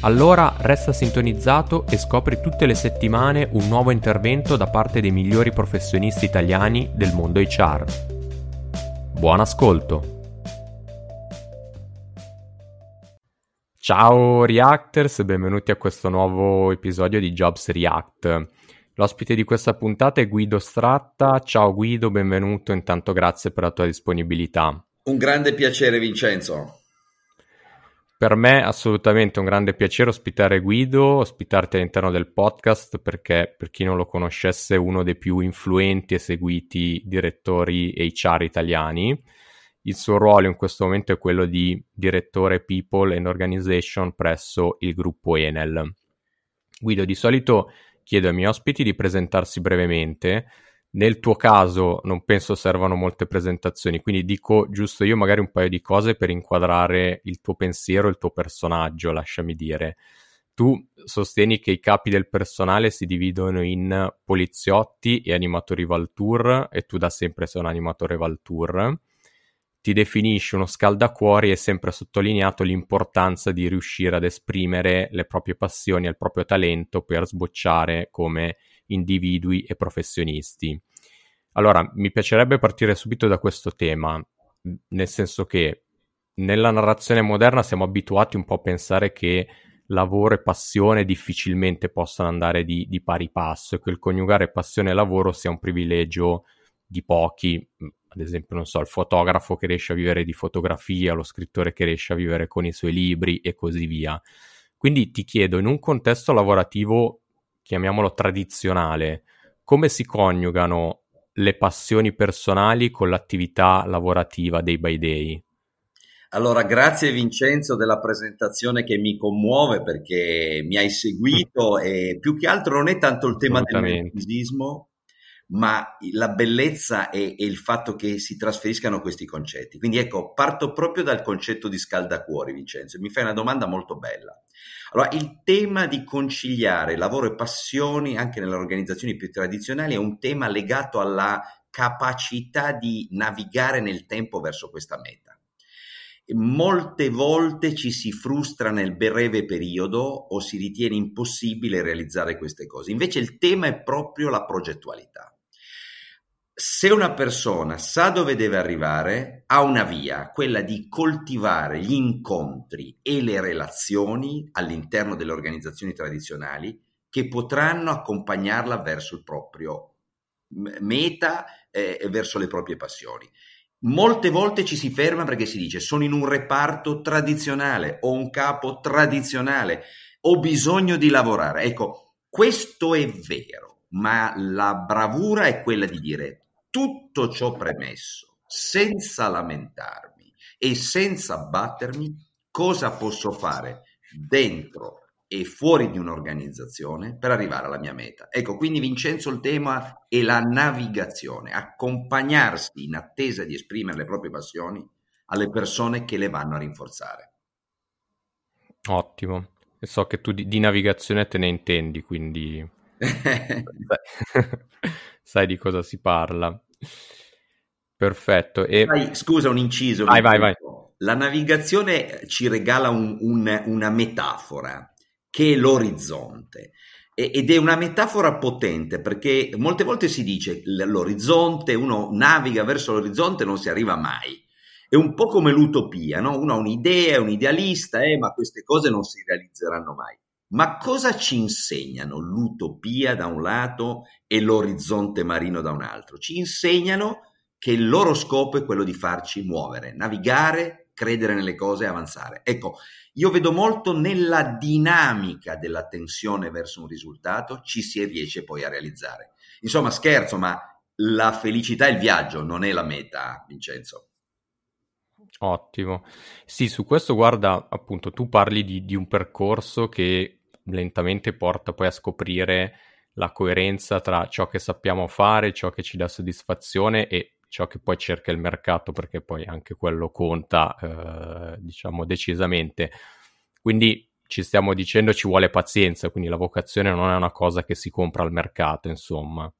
Allora resta sintonizzato e scopri tutte le settimane un nuovo intervento da parte dei migliori professionisti italiani del mondo HR. Buon ascolto! Ciao Reactors benvenuti a questo nuovo episodio di Jobs React. L'ospite di questa puntata è Guido Stratta. Ciao Guido, benvenuto, intanto grazie per la tua disponibilità. Un grande piacere Vincenzo. Per me è assolutamente un grande piacere ospitare Guido, ospitarti all'interno del podcast perché per chi non lo conoscesse è uno dei più influenti e seguiti direttori HR italiani. Il suo ruolo in questo momento è quello di direttore People and Organization presso il gruppo Enel. Guido, di solito chiedo ai miei ospiti di presentarsi brevemente, nel tuo caso non penso servano molte presentazioni, quindi dico giusto io magari un paio di cose per inquadrare il tuo pensiero, il tuo personaggio, lasciami dire. Tu sostieni che i capi del personale si dividono in poliziotti e animatori Valtour e tu da sempre sei un animatore Valtour. Ti definisci uno scaldacuori e sempre sottolineato l'importanza di riuscire ad esprimere le proprie passioni e il proprio talento per sbocciare come individui e professionisti. Allora, mi piacerebbe partire subito da questo tema, nel senso che nella narrazione moderna siamo abituati un po' a pensare che lavoro e passione difficilmente possano andare di, di pari passo e che il coniugare passione e lavoro sia un privilegio di pochi, ad esempio, non so, il fotografo che riesce a vivere di fotografia, lo scrittore che riesce a vivere con i suoi libri e così via. Quindi ti chiedo, in un contesto lavorativo chiamiamolo tradizionale, come si coniugano le passioni personali con l'attività lavorativa day by day? Allora, grazie Vincenzo della presentazione che mi commuove perché mi hai seguito e più che altro non è tanto il tema del narcisismo, ma la bellezza è, è, il fatto che si trasferiscano questi concetti. Quindi ecco, parto proprio dal concetto di scaldacuori, Vincenzo, mi fai una domanda molto bella. Allora, il tema di conciliare lavoro e passioni anche nelle organizzazioni più tradizionali è un tema legato alla capacità di navigare nel tempo verso questa meta. Molte volte ci si frustra nel breve periodo o si ritiene impossibile realizzare queste cose. Invece il tema è proprio la progettualità se una persona sa dove deve arrivare, ha una via, quella di coltivare gli incontri e le relazioni all'interno delle organizzazioni tradizionali che potranno accompagnarla verso il proprio meta eh, verso le proprie passioni. Molte volte ci si ferma perché si dice sono in un reparto tradizionale, ho un capo tradizionale, ho bisogno di lavorare. Ecco, questo è vero, ma la bravura è quella di dire tutto ciò premesso, senza lamentarmi e senza battermi, cosa posso fare dentro e fuori di un'organizzazione per arrivare alla mia meta. Ecco, quindi Vincenzo il tema è la navigazione, accompagnarsi in attesa di esprimere le proprie passioni alle persone che le vanno a rinforzare. Ottimo. E so che tu di, di navigazione te ne intendi, quindi sai di cosa si parla. Perfetto. E... Vai, scusa un inciso. Vai, vai, vai. La navigazione ci regala un, un, una metafora che è l'orizzonte ed è una metafora potente perché molte volte si dice l'orizzonte, uno naviga verso l'orizzonte e non si arriva mai. È un po' come l'utopia, no? uno ha un'idea, è un idealista, eh, ma queste cose non si realizzeranno mai. Ma cosa ci insegnano l'utopia da un lato e l'orizzonte marino da un altro? Ci insegnano che il loro scopo è quello di farci muovere, navigare, credere nelle cose e avanzare. Ecco, io vedo molto nella dinamica della tensione verso un risultato ci si riesce poi a realizzare. Insomma, scherzo, ma la felicità è il viaggio, non è la meta, Vincenzo. Ottimo. Sì, su questo guarda, appunto, tu parli di, di, un percorso che lentamente porta poi a scoprire la coerenza tra ciò che sappiamo fare, ciò che ci dà soddisfazione e ciò che poi cerca il mercato, perché poi anche quello conta, eh, diciamo, decisamente. Quindi ci stiamo dicendo ci vuole pazienza, quindi la vocazione non è una cosa che si compra al mercato, insomma.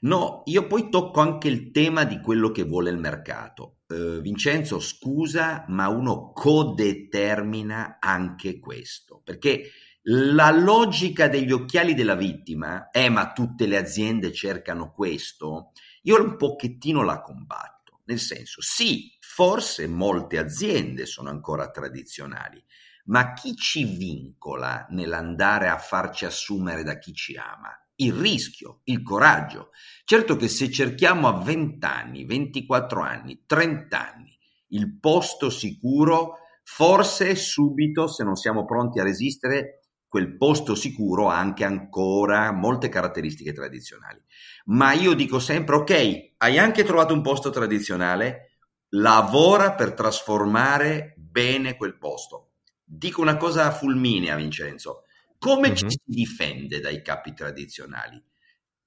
No, io poi tocco anche il tema di quello che vuole il mercato. Uh, Vincenzo, scusa, ma uno codetermina anche questo, perché la logica degli occhiali della vittima è ma tutte le aziende cercano questo, io un pochettino la combatto, nel senso sì, forse molte aziende sono ancora tradizionali, ma chi ci vincola nell'andare a farci assumere da chi ci ama? il rischio, il coraggio. Certo che se cerchiamo a 20 anni, 24 anni, 30 anni il posto sicuro, forse subito, se non siamo pronti a resistere, quel posto sicuro ha anche ancora molte caratteristiche tradizionali. Ma io dico sempre, ok, hai anche trovato un posto tradizionale, lavora per trasformare bene quel posto. Dico una cosa fulminea, Vincenzo come uh-huh. ci si difende dai capi tradizionali?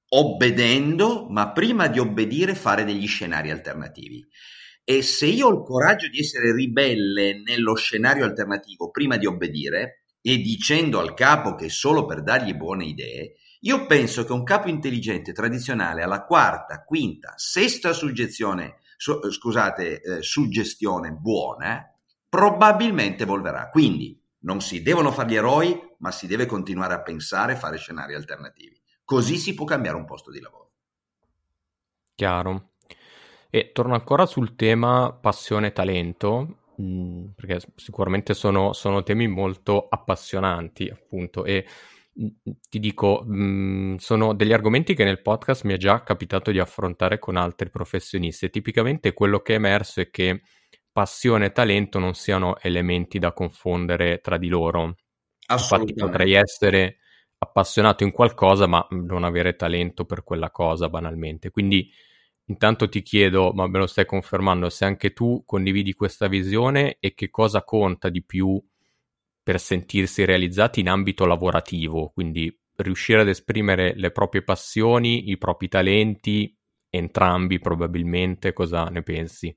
Obbedendo, ma prima di obbedire fare degli scenari alternativi. E se io ho il coraggio di essere ribelle nello scenario alternativo prima di obbedire e dicendo al capo che è solo per dargli buone idee, io penso che un capo intelligente tradizionale alla quarta, quinta, sesta suggezione, su, scusate, eh, suggestione buona, probabilmente evolverà. Quindi non si devono fare gli eroi, ma si deve continuare a pensare e fare scenari alternativi. Così si può cambiare un posto di lavoro. Chiaro. E torno ancora sul tema passione e talento, mh, mm, perché sicuramente sono, sono, temi molto appassionanti, appunto, e mh, mm, ti dico, mh, mm, sono degli argomenti che nel podcast mi è già capitato di affrontare con altri professionisti tipicamente quello che è emerso è che passione e talento non siano elementi da confondere tra di loro. Infatti potrei essere appassionato in qualcosa ma non avere talento per quella cosa banalmente. Quindi intanto ti chiedo, ma me lo stai confermando, se anche tu condividi questa visione e che cosa conta di più per sentirsi realizzati in ambito lavorativo, quindi riuscire ad esprimere le proprie passioni, i propri talenti, entrambi probabilmente, cosa ne pensi?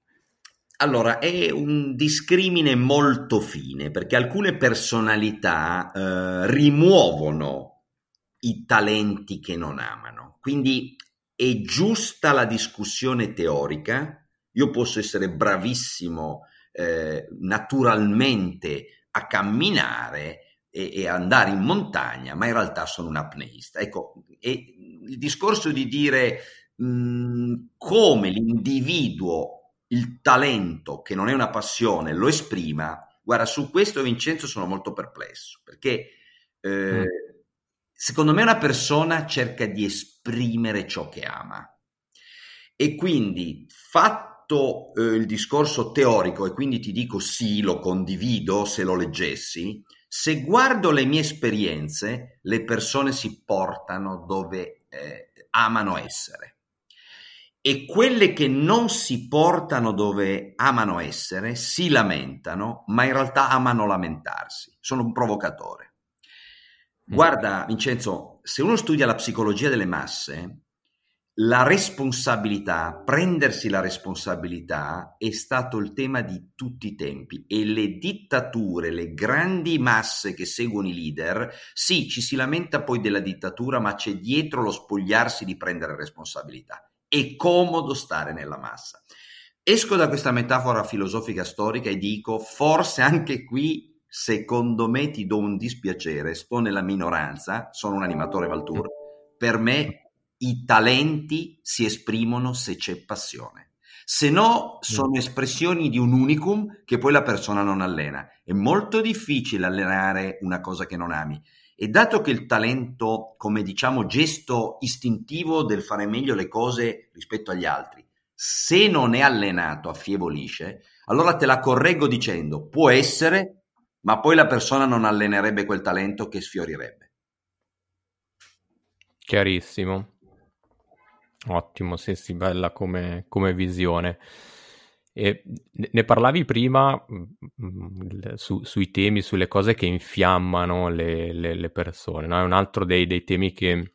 Allora, è un discrimine molto fine perché alcune personalità eh, rimuovono i talenti che non amano. Quindi è giusta la discussione teorica. Io posso essere bravissimo eh, naturalmente a camminare e, e, andare in montagna, ma in realtà sono un apneista. Ecco, il discorso di dire mh, mm, come l'individuo il talento, che non è una passione, lo esprima, guarda, su questo Vincenzo sono molto perplesso, perché eh, mm. Secondo me una persona cerca di esprimere ciò che ama. E quindi, fatto eh, il discorso teorico, e quindi ti dico sì, lo condivido se lo leggessi, se guardo le mie esperienze, le persone si portano dove eh, amano essere e quelle che non si portano dove amano essere si lamentano, ma in realtà amano lamentarsi. Sono un provocatore. Mm. Guarda, Vincenzo, se uno studia la psicologia delle masse, la responsabilità, prendersi la responsabilità è stato il tema di tutti i tempi e le dittature, le grandi masse che seguono i leader, sì, ci si lamenta poi della dittatura, ma c'è dietro lo spogliarsi di prendere responsabilità è comodo stare nella massa. Esco da questa metafora filosofica storica e dico, forse anche qui, secondo me, ti do un dispiacere, sto nella minoranza, sono un animatore Valtour, per me i talenti si esprimono se c'è passione. Se no, sono espressioni di un unicum che poi la persona non allena. È molto difficile allenare una cosa che non ami E dato che il talento, come diciamo, gesto istintivo del fare meglio le cose rispetto agli altri, se non è allenato affievolisce, allora te la correggo dicendo può essere, ma poi la persona non allenerebbe quel talento che sfiorirebbe. Chiarissimo. Ottimo, sì, sì, bella come, come visione. E ne parlavi prima mm, mm, su, sui temi, sulle cose che infiammano le, le, le persone, no? È un altro dei, dei temi che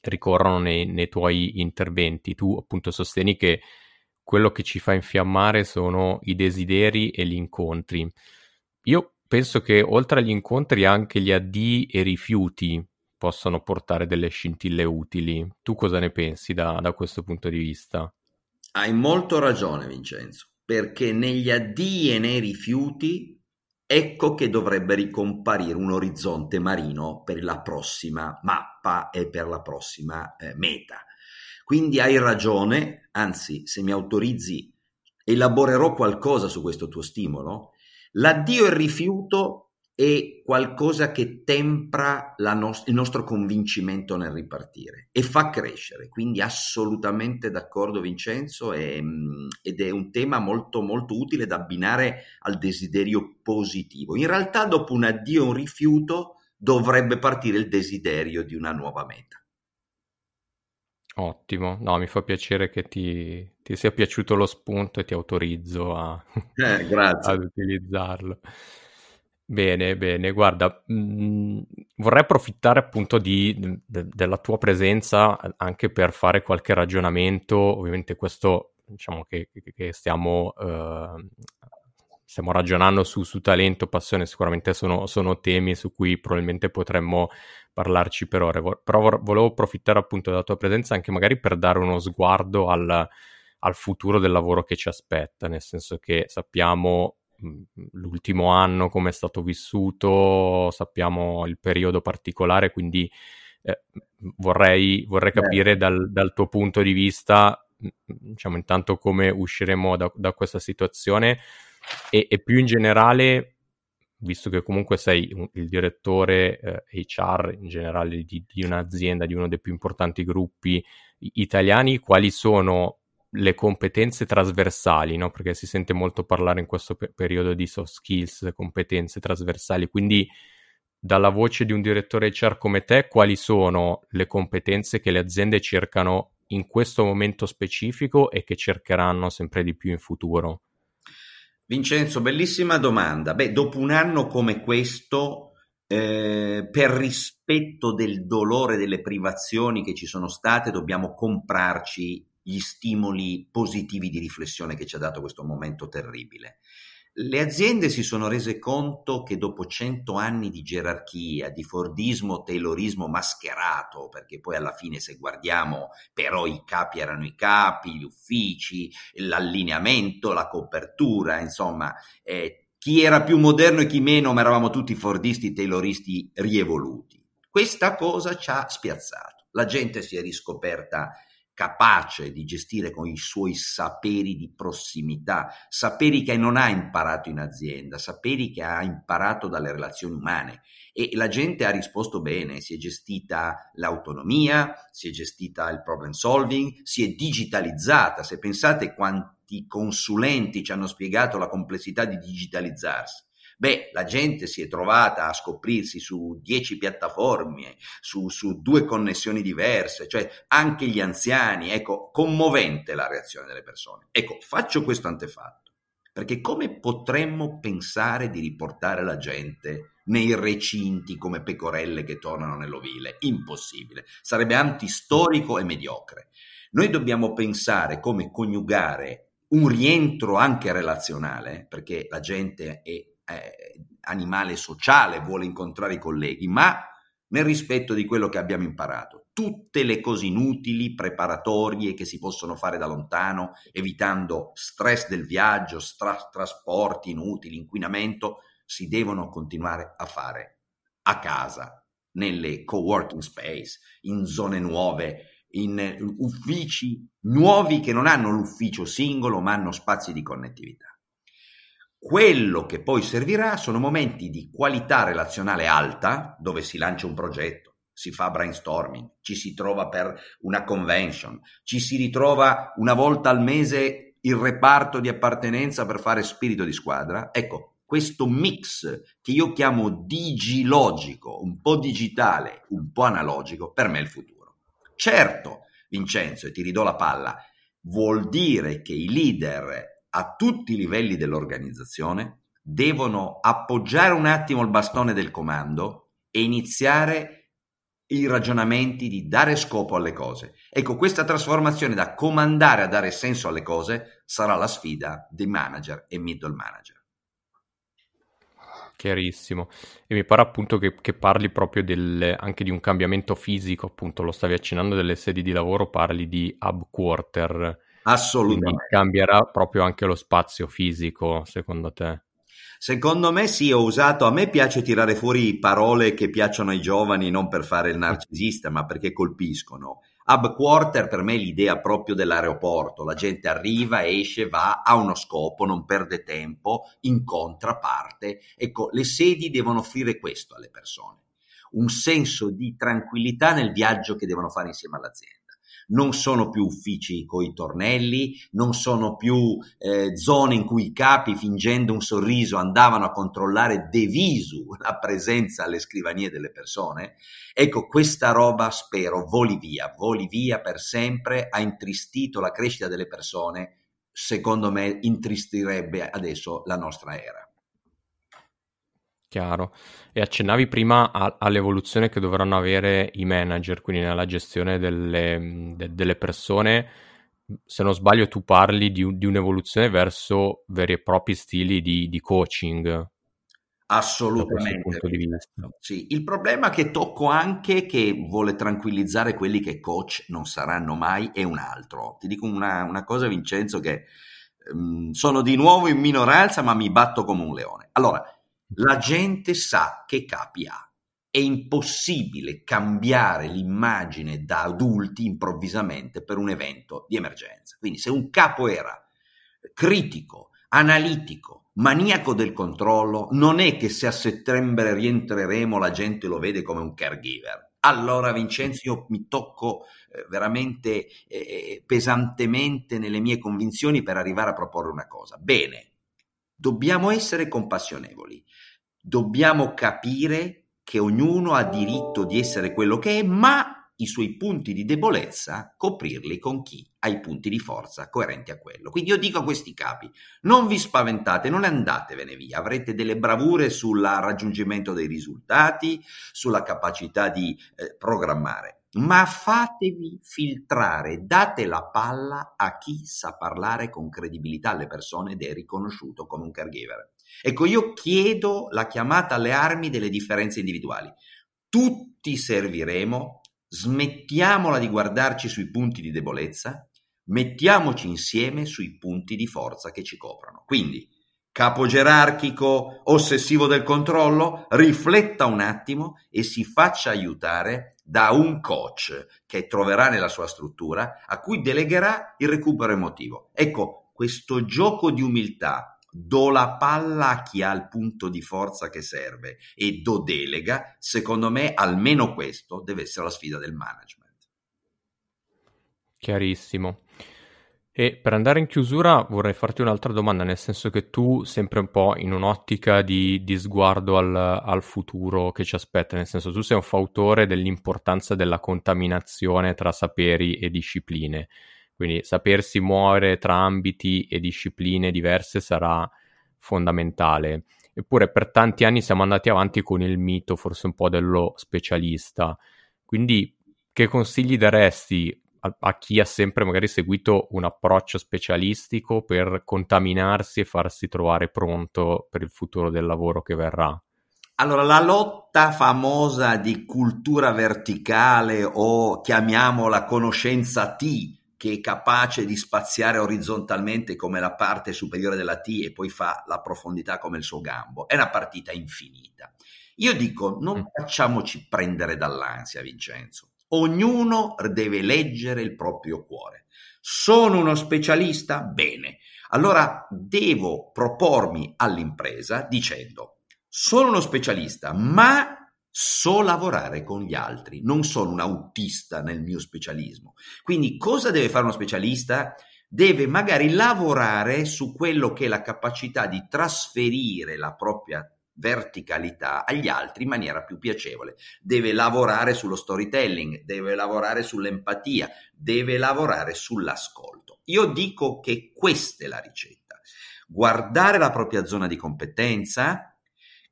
ricorrono nei, nei, tuoi interventi. Tu appunto sostieni che quello che ci fa infiammare sono i desideri e gli incontri. Io penso che oltre agli incontri anche gli addii e rifiuti possono portare delle scintille utili. Tu cosa ne pensi da, da questo punto di vista? Hai molto ragione, Vincenzo, perché negli addii e nei rifiuti ecco che dovrebbe ricomparire un orizzonte marino per la prossima mappa e per la prossima eh, meta. Quindi hai ragione, anzi, se mi autorizzi, elaborerò qualcosa su questo tuo stimolo. L'addio e il rifiuto è qualcosa che tempra no- il nostro convincimento nel ripartire e fa crescere. Quindi assolutamente d'accordo Vincenzo è, mm, ed è un tema molto molto utile da abbinare al desiderio positivo. In realtà dopo un addio e un rifiuto dovrebbe partire il desiderio di una nuova meta. Ottimo, no, mi fa piacere che ti, ti sia piaciuto lo spunto e ti autorizzo a, eh, ad utilizzarlo. Bene, bene, guarda, mh, mm, vorrei approfittare appunto di, de, della tua presenza anche per fare qualche ragionamento, ovviamente questo diciamo che, che stiamo, uh, stiamo, ragionando su, su, talento, passione, sicuramente sono, sono, temi su cui probabilmente potremmo parlarci per ore, però volevo approfittare appunto della tua presenza anche magari per dare uno sguardo al, al futuro del lavoro che ci aspetta, nel senso che sappiamo l'ultimo anno come è stato vissuto, sappiamo il periodo particolare, quindi eh, vorrei, vorrei, capire dal, dal, tuo punto di vista, diciamo intanto come usciremo da, da questa situazione e, e, più in generale, visto che comunque sei un, il direttore eh, HR in generale di, di un'azienda, di uno dei più importanti gruppi italiani, quali sono le competenze trasversali, no? perché si sente molto parlare in questo pe- periodo di soft skills, competenze trasversali, quindi dalla voce di un direttore HR come te, quali sono le competenze che le aziende cercano in questo momento specifico e che cercheranno sempre di più in futuro? Vincenzo, bellissima domanda. Beh, dopo un anno come questo, eh, per rispetto del dolore delle privazioni che ci sono state, dobbiamo comprarci gli stimoli positivi di riflessione che ci ha dato questo momento terribile. Le aziende si sono rese conto che dopo cento anni di gerarchia, di fordismo, taylorismo mascherato, perché poi alla fine se guardiamo però i capi erano i capi, gli uffici, l'allineamento, la copertura, insomma, eh, chi era più moderno e chi meno, ma eravamo tutti fordisti, tayloristi rievoluti. Questa cosa ci ha spiazzato. La gente si è riscoperta capace di gestire con i suoi saperi di prossimità, saperi che non ha imparato in azienda, saperi che ha imparato dalle relazioni umane. E la gente ha risposto bene, si è gestita l'autonomia, si è gestita il problem solving, si è digitalizzata, se pensate quanti consulenti ci hanno spiegato la complessità di digitalizzarsi Beh, la gente si è trovata a scoprirsi su dieci piattaforme, su, su due connessioni diverse, cioè anche gli anziani, ecco, commovente la reazione delle persone. Ecco, faccio questo antefatto, perché come potremmo pensare di riportare la gente nei recinti come pecorelle che tornano nell'ovile? Impossibile, sarebbe antistorico e mediocre. Noi dobbiamo pensare come coniugare un rientro anche relazionale, perché la gente è eh, animale sociale, vuole incontrare i colleghi, ma nel rispetto di quello che abbiamo imparato. Tutte le cose inutili, preparatorie che si possono fare da lontano, evitando stress del viaggio, stra- trasporti inutili, inquinamento, si devono continuare a fare a casa, nelle co-working space, in zone nuove, in uffici nuovi che non hanno l'ufficio singolo ma hanno spazi di connettività. Quello che poi servirà sono momenti di qualità relazionale alta, dove si lancia un progetto, si fa brainstorming, ci si trova per una convention, ci si ritrova una volta al mese il reparto di appartenenza per fare spirito di squadra. Ecco, questo mix che io chiamo digilogico, un po' digitale, un po' analogico, per me è il futuro. Certo, Vincenzo, e ti ridò la palla, vuol dire che i leader a tutti i livelli dell'organizzazione devono appoggiare un attimo il bastone del comando e iniziare i ragionamenti di dare scopo alle cose. Ecco, questa trasformazione da comandare a dare senso alle cose sarà la sfida dei manager e middle manager. Chiarissimo. E mi pare appunto che, che parli proprio del, anche di un cambiamento fisico, appunto lo stavi accennando delle sedi di lavoro, parli di hub quarter Assolutamente. Quindi cambierà proprio anche lo spazio fisico, secondo te? Secondo me sì, ho usato, a me piace tirare fuori parole che piacciono ai giovani non per fare il narcisista, ma perché colpiscono. Hub quarter per me è l'idea proprio dell'aeroporto, la gente arriva, esce, va, ha uno scopo, non perde tempo, incontra, parte. Ecco, le sedi devono offrire questo alle persone, un senso di tranquillità nel viaggio che devono fare insieme all'azienda non sono più uffici con i tornelli, non sono più eh, zone in cui i capi, fingendo un sorriso, andavano a controllare de visu la presenza alle scrivanie delle persone. Ecco, questa roba spero voli via, voli via per sempre, ha intristito la crescita delle persone, secondo me intristirebbe adesso la nostra era. Chiaro. E accennavi prima a- all'evoluzione che dovranno avere i manager, quindi nella gestione delle, de- delle persone. Se non sbaglio, tu parli di, un- di, un'evoluzione verso veri e propri stili di, di coaching. Assolutamente. Sì. Il problema che tocco anche, che vuole tranquillizzare quelli che coach non saranno mai, è un altro. Ti dico una, una cosa, Vincenzo, che um, sono di nuovo in minoranza, ma mi batto come un leone. Allora, la gente sa che capi ha. È impossibile cambiare l'immagine da adulti improvvisamente per un evento di emergenza. Quindi se un capo era critico, analitico, maniaco del controllo, non è che se a settembre rientreremo la gente lo vede come un caregiver. Allora Vincenzo io mi tocco eh, veramente eh, pesantemente nelle mie convinzioni per arrivare a proporre una cosa. Bene, dobbiamo essere compassionevoli dobbiamo capire che ognuno ha diritto di essere quello che è, ma i suoi punti di debolezza coprirli con chi ha i punti di forza coerenti a quello. Quindi io dico a questi capi, non vi spaventate, non andatevene via, avrete delle bravure sul raggiungimento dei risultati, sulla capacità di eh, programmare, ma fatevi filtrare, date la palla a chi sa parlare con credibilità alle persone ed è riconosciuto come un caregiver. Ecco, io chiedo la chiamata alle armi delle differenze individuali. Tutti serviremo, smettiamola di guardarci sui punti di debolezza, mettiamoci insieme sui punti di forza che ci coprono. Quindi, capo gerarchico, ossessivo del controllo, rifletta un attimo e si faccia aiutare da un coach che troverà nella sua struttura, a cui delegherà il recupero emotivo. Ecco, questo gioco di umiltà do la palla a chi ha il punto di forza che serve e do delega, secondo me almeno questo deve essere la sfida del management. Chiarissimo. E per andare in chiusura vorrei farti un'altra domanda, nel senso che tu, sempre un po' in un'ottica di, di sguardo al, al, futuro che ci aspetta, nel senso tu sei un fautore dell'importanza della contaminazione tra saperi e discipline. Quindi sapersi muovere tra ambiti e discipline diverse sarà fondamentale. Eppure per tanti anni siamo andati avanti con il mito, forse un po' dello specialista. Quindi che consigli daresti a, a chi ha sempre magari seguito un approccio specialistico per contaminarsi e farsi trovare pronto per il futuro del lavoro che verrà? Allora, la lotta famosa di cultura verticale o chiamiamola conoscenza T, che è capace di spaziare orizzontalmente come la parte superiore della T e poi fa la profondità come il suo gambo. È una partita infinita. Io dico, non mm. facciamoci prendere dall'ansia, Vincenzo. Ognuno deve leggere il proprio cuore. Sono uno specialista? Bene. allora devo propormi all'impresa dicendo sono uno specialista, ma so lavorare con gli altri, non sono un autista nel mio specialismo. Quindi cosa deve fare uno specialista? Deve magari lavorare su quello che è la capacità di trasferire la propria verticalità agli altri in maniera più piacevole. Deve lavorare sullo storytelling, deve lavorare sull'empatia, deve lavorare sull'ascolto. Io dico che questa è la ricetta. Guardare la propria zona di competenza,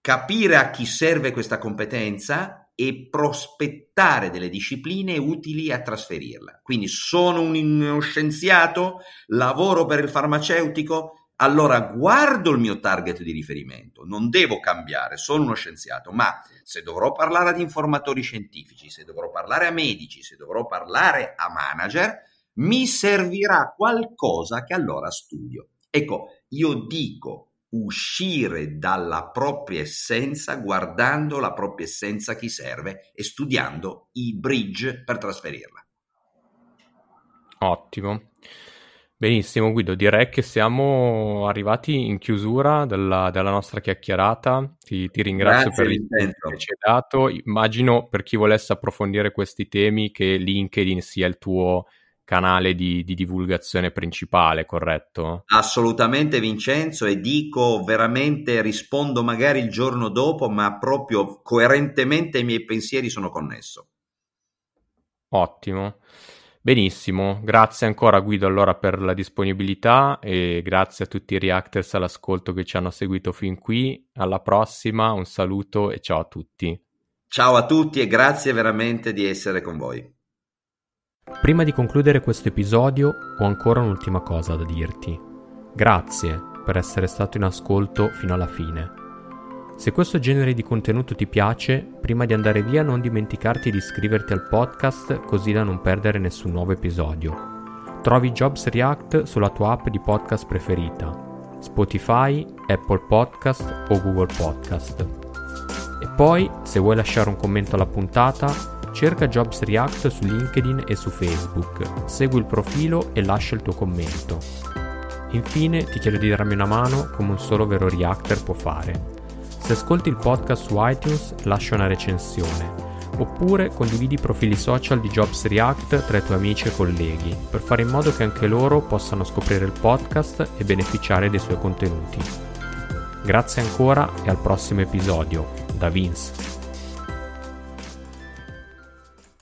capire a chi serve questa competenza e prospettare delle discipline utili a trasferirla. Quindi sono uno scienziato, lavoro per il farmaceutico, allora guardo il mio target di riferimento, non devo cambiare, sono uno scienziato, ma se dovrò parlare ad informatori scientifici, se dovrò parlare a medici, se dovrò parlare a manager, mi servirà qualcosa che allora studio. Ecco, io dico uscire dalla propria essenza guardando la propria essenza chi serve e studiando i bridge per trasferirla. Ottimo. Benissimo Guido, direi che siamo arrivati in chiusura della, della nostra chiacchierata. Ti, ti ringrazio Grazie, per il tempo che ci hai dato. Immagino per chi volesse approfondire questi temi che LinkedIn sia il tuo canale di, di, divulgazione principale, corretto? Assolutamente Vincenzo e dico veramente rispondo magari il giorno dopo, ma proprio coerentemente i miei pensieri sono connesso. Ottimo. Benissimo, grazie ancora Guido allora per la disponibilità e grazie a tutti i reactors all'ascolto che ci hanno seguito fin qui. Alla prossima, un saluto e ciao a tutti. Ciao a tutti e grazie veramente di essere con voi. Prima di concludere questo episodio ho ancora un'ultima cosa da dirti. Grazie per essere stato in ascolto fino alla fine. Se questo genere di contenuto ti piace, prima di andare via non dimenticarti di iscriverti al podcast così da non perdere nessun nuovo episodio. Trovi Jobs React sulla tua app di podcast preferita, Spotify, Apple Podcast o Google Podcast. E poi, se vuoi lasciare un commento alla puntata, cerca Jobs React su LinkedIn e su Facebook, segui il profilo e lascia il tuo commento. Infine ti chiedo di darmi una mano come un solo vero Reactor può fare se ascolti il podcast su iTunes, lascia una recensione, oppure condividi i profili social di Jobs React tra i tuoi amici e colleghi, per fare in modo che anche loro possano scoprire il podcast e beneficiare dei suoi contenuti. Grazie ancora e al prossimo episodio. Da Vince.